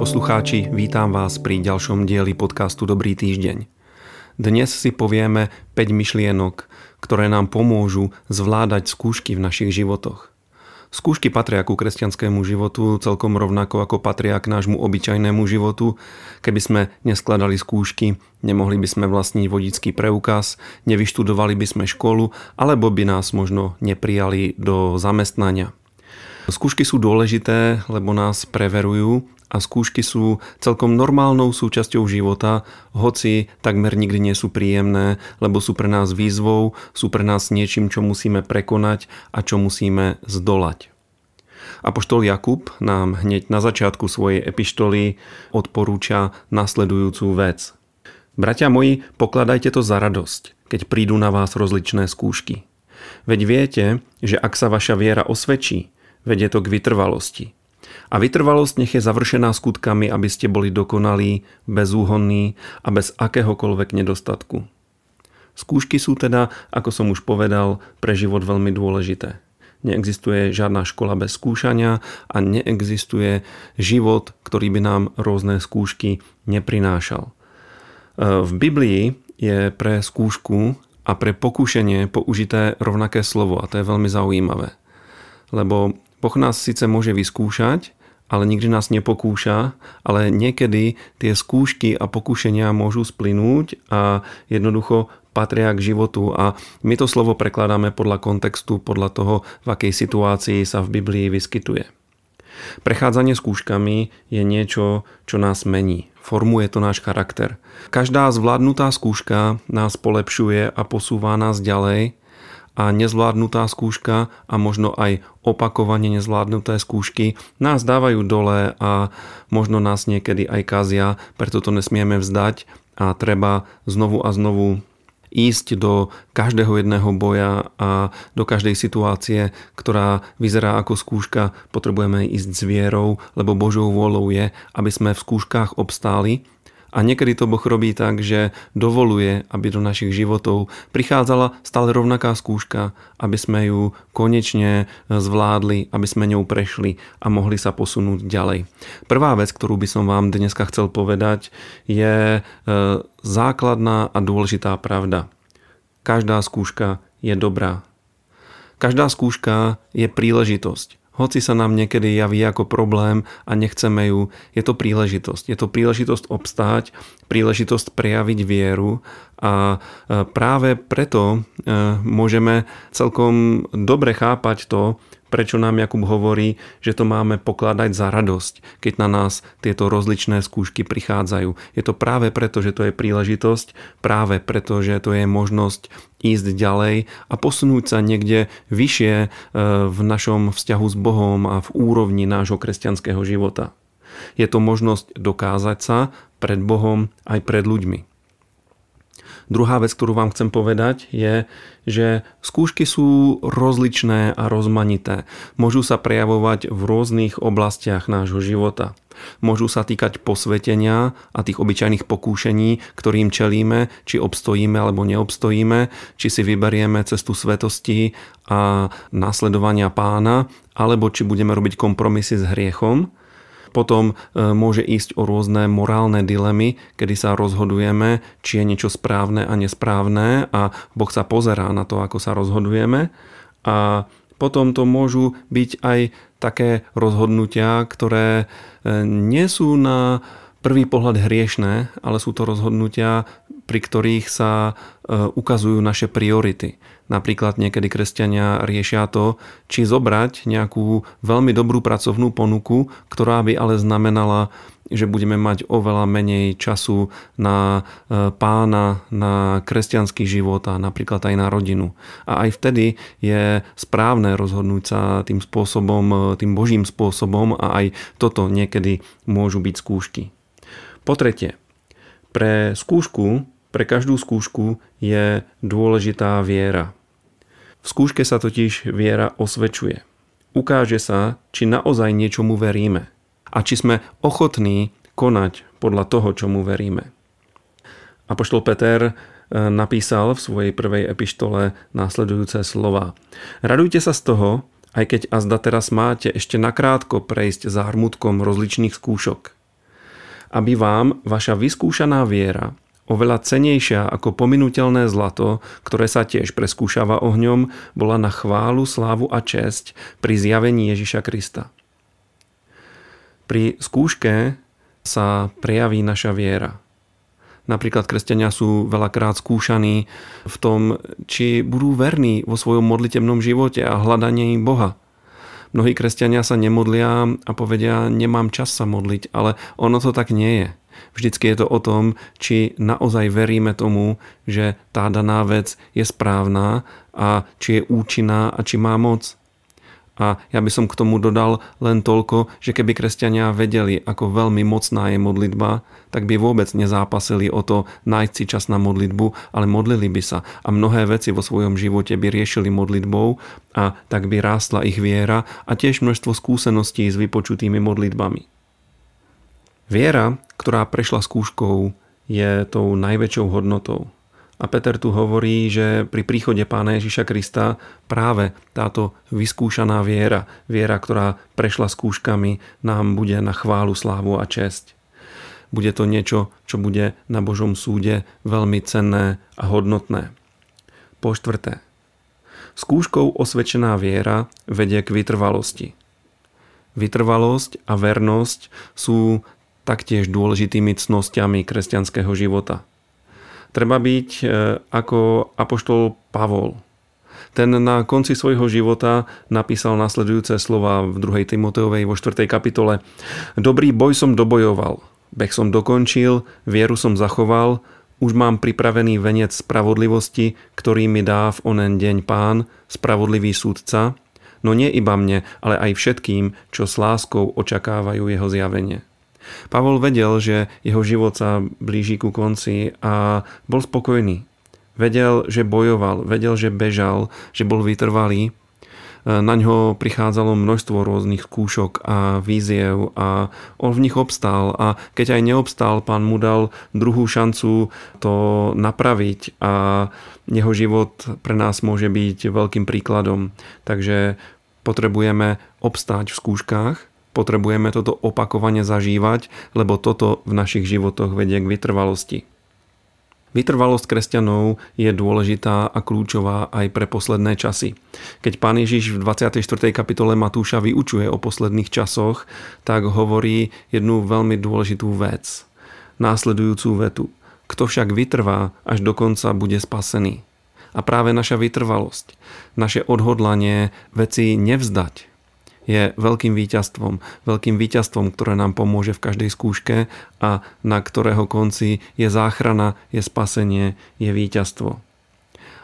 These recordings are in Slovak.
poslucháči, vítam vás pri ďalšom dieli podcastu Dobrý týždeň. Dnes si povieme 5 myšlienok, ktoré nám pomôžu zvládať skúšky v našich životoch. Skúšky patria ku kresťanskému životu celkom rovnako ako patria k nášmu obyčajnému životu. Keby sme neskladali skúšky, nemohli by sme vlastniť vodický preukaz, nevyštudovali by sme školu, alebo by nás možno neprijali do zamestnania. Skúšky sú dôležité, lebo nás preverujú a skúšky sú celkom normálnou súčasťou života, hoci takmer nikdy nie sú príjemné, lebo sú pre nás výzvou, sú pre nás niečím, čo musíme prekonať a čo musíme zdolať. Apoštol Jakub nám hneď na začiatku svojej epištoly odporúča nasledujúcu vec. Bratia moji, pokladajte to za radosť, keď prídu na vás rozličné skúšky. Veď viete, že ak sa vaša viera osvedčí, vedie to k vytrvalosti – a vytrvalosť nech je završená skutkami, aby ste boli dokonalí, bezúhonní a bez akéhokoľvek nedostatku. Skúšky sú teda, ako som už povedal, pre život veľmi dôležité. Neexistuje žiadna škola bez skúšania a neexistuje život, ktorý by nám rôzne skúšky neprinášal. E, v Biblii je pre skúšku a pre pokúšenie použité rovnaké slovo a to je veľmi zaujímavé. Lebo Boh nás síce môže vyskúšať, ale nikdy nás nepokúša, ale niekedy tie skúšky a pokúšenia môžu splynúť a jednoducho patria k životu a my to slovo prekladáme podľa kontextu, podľa toho, v akej situácii sa v Biblii vyskytuje. Prechádzanie skúškami je niečo, čo nás mení. Formuje to náš charakter. Každá zvládnutá skúška nás polepšuje a posúva nás ďalej a nezvládnutá skúška a možno aj opakovane nezvládnuté skúšky nás dávajú dole a možno nás niekedy aj kazia, preto to nesmieme vzdať a treba znovu a znovu ísť do každého jedného boja a do každej situácie, ktorá vyzerá ako skúška, potrebujeme ísť s vierou, lebo Božou vôľou je, aby sme v skúškach obstáli a niekedy to Boh robí tak, že dovoluje, aby do našich životov prichádzala stále rovnaká skúška, aby sme ju konečne zvládli, aby sme ňou prešli a mohli sa posunúť ďalej. Prvá vec, ktorú by som vám dneska chcel povedať, je e, základná a dôležitá pravda. Každá skúška je dobrá. Každá skúška je príležitosť hoci sa nám niekedy javí ako problém a nechceme ju, je to príležitosť. Je to príležitosť obstáť, príležitosť prejaviť vieru a e, práve preto e, môžeme celkom dobre chápať to, prečo nám Jakub hovorí, že to máme pokladať za radosť, keď na nás tieto rozličné skúšky prichádzajú. Je to práve preto, že to je príležitosť, práve preto, že to je možnosť ísť ďalej a posunúť sa niekde vyššie e, v našom vzťahu s Bohom a v úrovni nášho kresťanského života. Je to možnosť dokázať sa pred Bohom aj pred ľuďmi. Druhá vec, ktorú vám chcem povedať, je, že skúšky sú rozličné a rozmanité. Môžu sa prejavovať v rôznych oblastiach nášho života. Môžu sa týkať posvetenia a tých obyčajných pokúšení, ktorým čelíme, či obstojíme alebo neobstojíme, či si vyberieme cestu svetosti a následovania pána, alebo či budeme robiť kompromisy s hriechom potom e, môže ísť o rôzne morálne dilemy, kedy sa rozhodujeme, či je niečo správne a nesprávne a Boh sa pozerá na to, ako sa rozhodujeme. A potom to môžu byť aj také rozhodnutia, ktoré e, nie sú na prvý pohľad hriešné, ale sú to rozhodnutia, pri ktorých sa e, ukazujú naše priority. Napríklad niekedy kresťania riešia to, či zobrať nejakú veľmi dobrú pracovnú ponuku, ktorá by ale znamenala, že budeme mať oveľa menej času na e, pána, na kresťanský život a napríklad aj na rodinu. A aj vtedy je správne rozhodnúť sa tým spôsobom, e, tým božím spôsobom a aj toto niekedy môžu byť skúšky. Po tretie, pre skúšku, pre každú skúšku je dôležitá viera. V skúške sa totiž viera osvedčuje. Ukáže sa, či naozaj niečomu veríme a či sme ochotní konať podľa toho, čomu veríme. Apoštol Peter e, napísal v svojej prvej epištole následujúce slova. Radujte sa z toho, aj keď azda teraz máte ešte nakrátko prejsť zármutkom rozličných skúšok. aby vám vaša vyskúšaná viera, oveľa cenejšia ako pominutelné zlato, ktoré sa tiež preskúšava ohňom, bola na chválu, slávu a česť pri zjavení Ježiša Krista. Pri skúške sa prejaví naša viera. Napríklad kresťania sú veľakrát skúšaní v tom, či budú verní vo svojom modlitebnom živote a hľadaní Boha. Mnohí kresťania sa nemodlia a povedia, nemám čas sa modliť, ale ono to tak nie je. Vždycky je to o tom, či naozaj veríme tomu, že tá daná vec je správna a či je účinná a či má moc. A ja by som k tomu dodal len toľko, že keby kresťania vedeli, ako veľmi mocná je modlitba, tak by vôbec nezápasili o to nájsť si čas na modlitbu, ale modlili by sa a mnohé veci vo svojom živote by riešili modlitbou a tak by rástla ich viera a tiež množstvo skúseností s vypočutými modlitbami. Viera, ktorá prešla skúškou, je tou najväčšou hodnotou. A Peter tu hovorí, že pri príchode pána Ježiša Krista práve táto vyskúšaná viera, viera, ktorá prešla skúškami, nám bude na chválu, slávu a česť. Bude to niečo, čo bude na Božom súde veľmi cenné a hodnotné. Po štvrté. Skúškou osvedčená viera vedie k vytrvalosti. Vytrvalosť a vernosť sú taktiež dôležitými cnosťami kresťanského života treba byť e, ako apoštol Pavol. Ten na konci svojho života napísal nasledujúce slova v 2. Timoteovej vo 4. kapitole. Dobrý boj som dobojoval, beh som dokončil, vieru som zachoval, už mám pripravený venec spravodlivosti, ktorý mi dá v onen deň pán, spravodlivý súdca, no nie iba mne, ale aj všetkým, čo s láskou očakávajú jeho zjavenie. Pavol vedel, že jeho život sa blíži ku konci a bol spokojný. Vedel, že bojoval, vedel, že bežal, že bol vytrvalý. Na ňo prichádzalo množstvo rôznych skúšok a víziev a on v nich obstál a keď aj neobstál, pán mu dal druhú šancu to napraviť a jeho život pre nás môže byť veľkým príkladom. Takže potrebujeme obstáť v skúškach Potrebujeme toto opakovane zažívať, lebo toto v našich životoch vedie k vytrvalosti. Vytrvalosť kresťanov je dôležitá a kľúčová aj pre posledné časy. Keď pán Ježiš v 24. kapitole Matúša vyučuje o posledných časoch, tak hovorí jednu veľmi dôležitú vec. Následujúcu vetu. Kto však vytrvá až do konca, bude spasený. A práve naša vytrvalosť, naše odhodlanie veci nevzdať, je veľkým víťazstvom. Veľkým víťazstvom, ktoré nám pomôže v každej skúške a na ktorého konci je záchrana, je spasenie, je víťazstvo.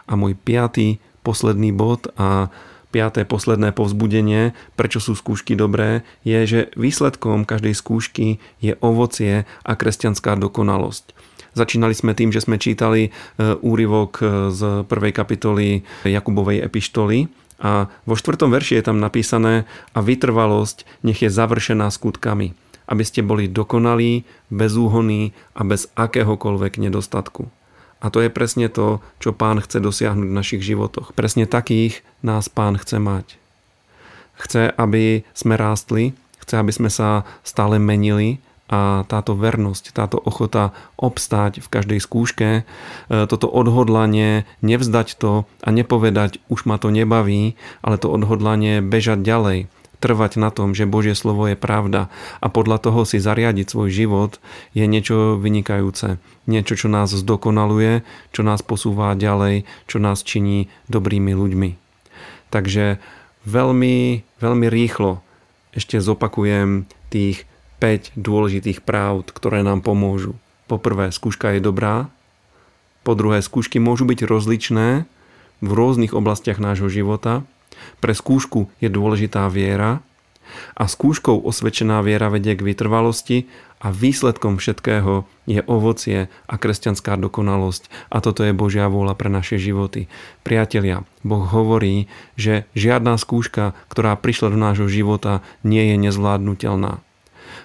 A môj piatý, posledný bod a piaté posledné povzbudenie, prečo sú skúšky dobré, je, že výsledkom každej skúšky je ovocie a kresťanská dokonalosť. Začínali sme tým, že sme čítali e, úryvok z prvej kapitoly Jakubovej epištoly a vo štvrtom verši je tam napísané a vytrvalosť nech je završená skutkami, aby ste boli dokonalí, bezúhonní a bez akéhokoľvek nedostatku. A to je presne to, čo pán chce dosiahnuť v našich životoch. Presne takých nás pán chce mať. Chce, aby sme rástli, chce, aby sme sa stále menili, a táto vernosť, táto ochota obstáť v každej skúške, e, toto odhodlanie nevzdať to a nepovedať už ma to nebaví, ale to odhodlanie bežať ďalej, trvať na tom, že Božie slovo je pravda a podľa toho si zariadiť svoj život je niečo vynikajúce. Niečo, čo nás zdokonaluje, čo nás posúva ďalej, čo nás činí dobrými ľuďmi. Takže veľmi, veľmi rýchlo ešte zopakujem tých 5 dôležitých práv, ktoré nám pomôžu. Po prvé, skúška je dobrá. Po druhé, skúšky môžu byť rozličné v rôznych oblastiach nášho života. Pre skúšku je dôležitá viera a skúškou osvedčená viera vedie k vytrvalosti a výsledkom všetkého je ovocie a kresťanská dokonalosť a toto je Božia vôľa pre naše životy. Priatelia, Boh hovorí, že žiadna skúška, ktorá prišla do nášho života, nie je nezvládnutelná.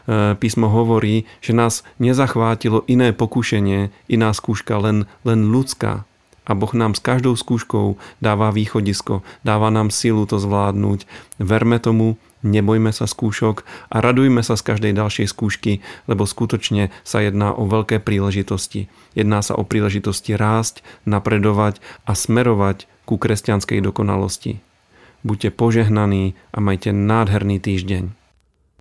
E, písmo hovorí, že nás nezachvátilo iné pokušenie, iná skúška, len, len ľudská. A Boh nám s každou skúškou dáva východisko, dáva nám silu to zvládnuť. Verme tomu, nebojme sa skúšok a radujme sa z každej ďalšej skúšky, lebo skutočne sa jedná o veľké príležitosti. Jedná sa o príležitosti rásť, napredovať a smerovať ku kresťanskej dokonalosti. Buďte požehnaní a majte nádherný týždeň.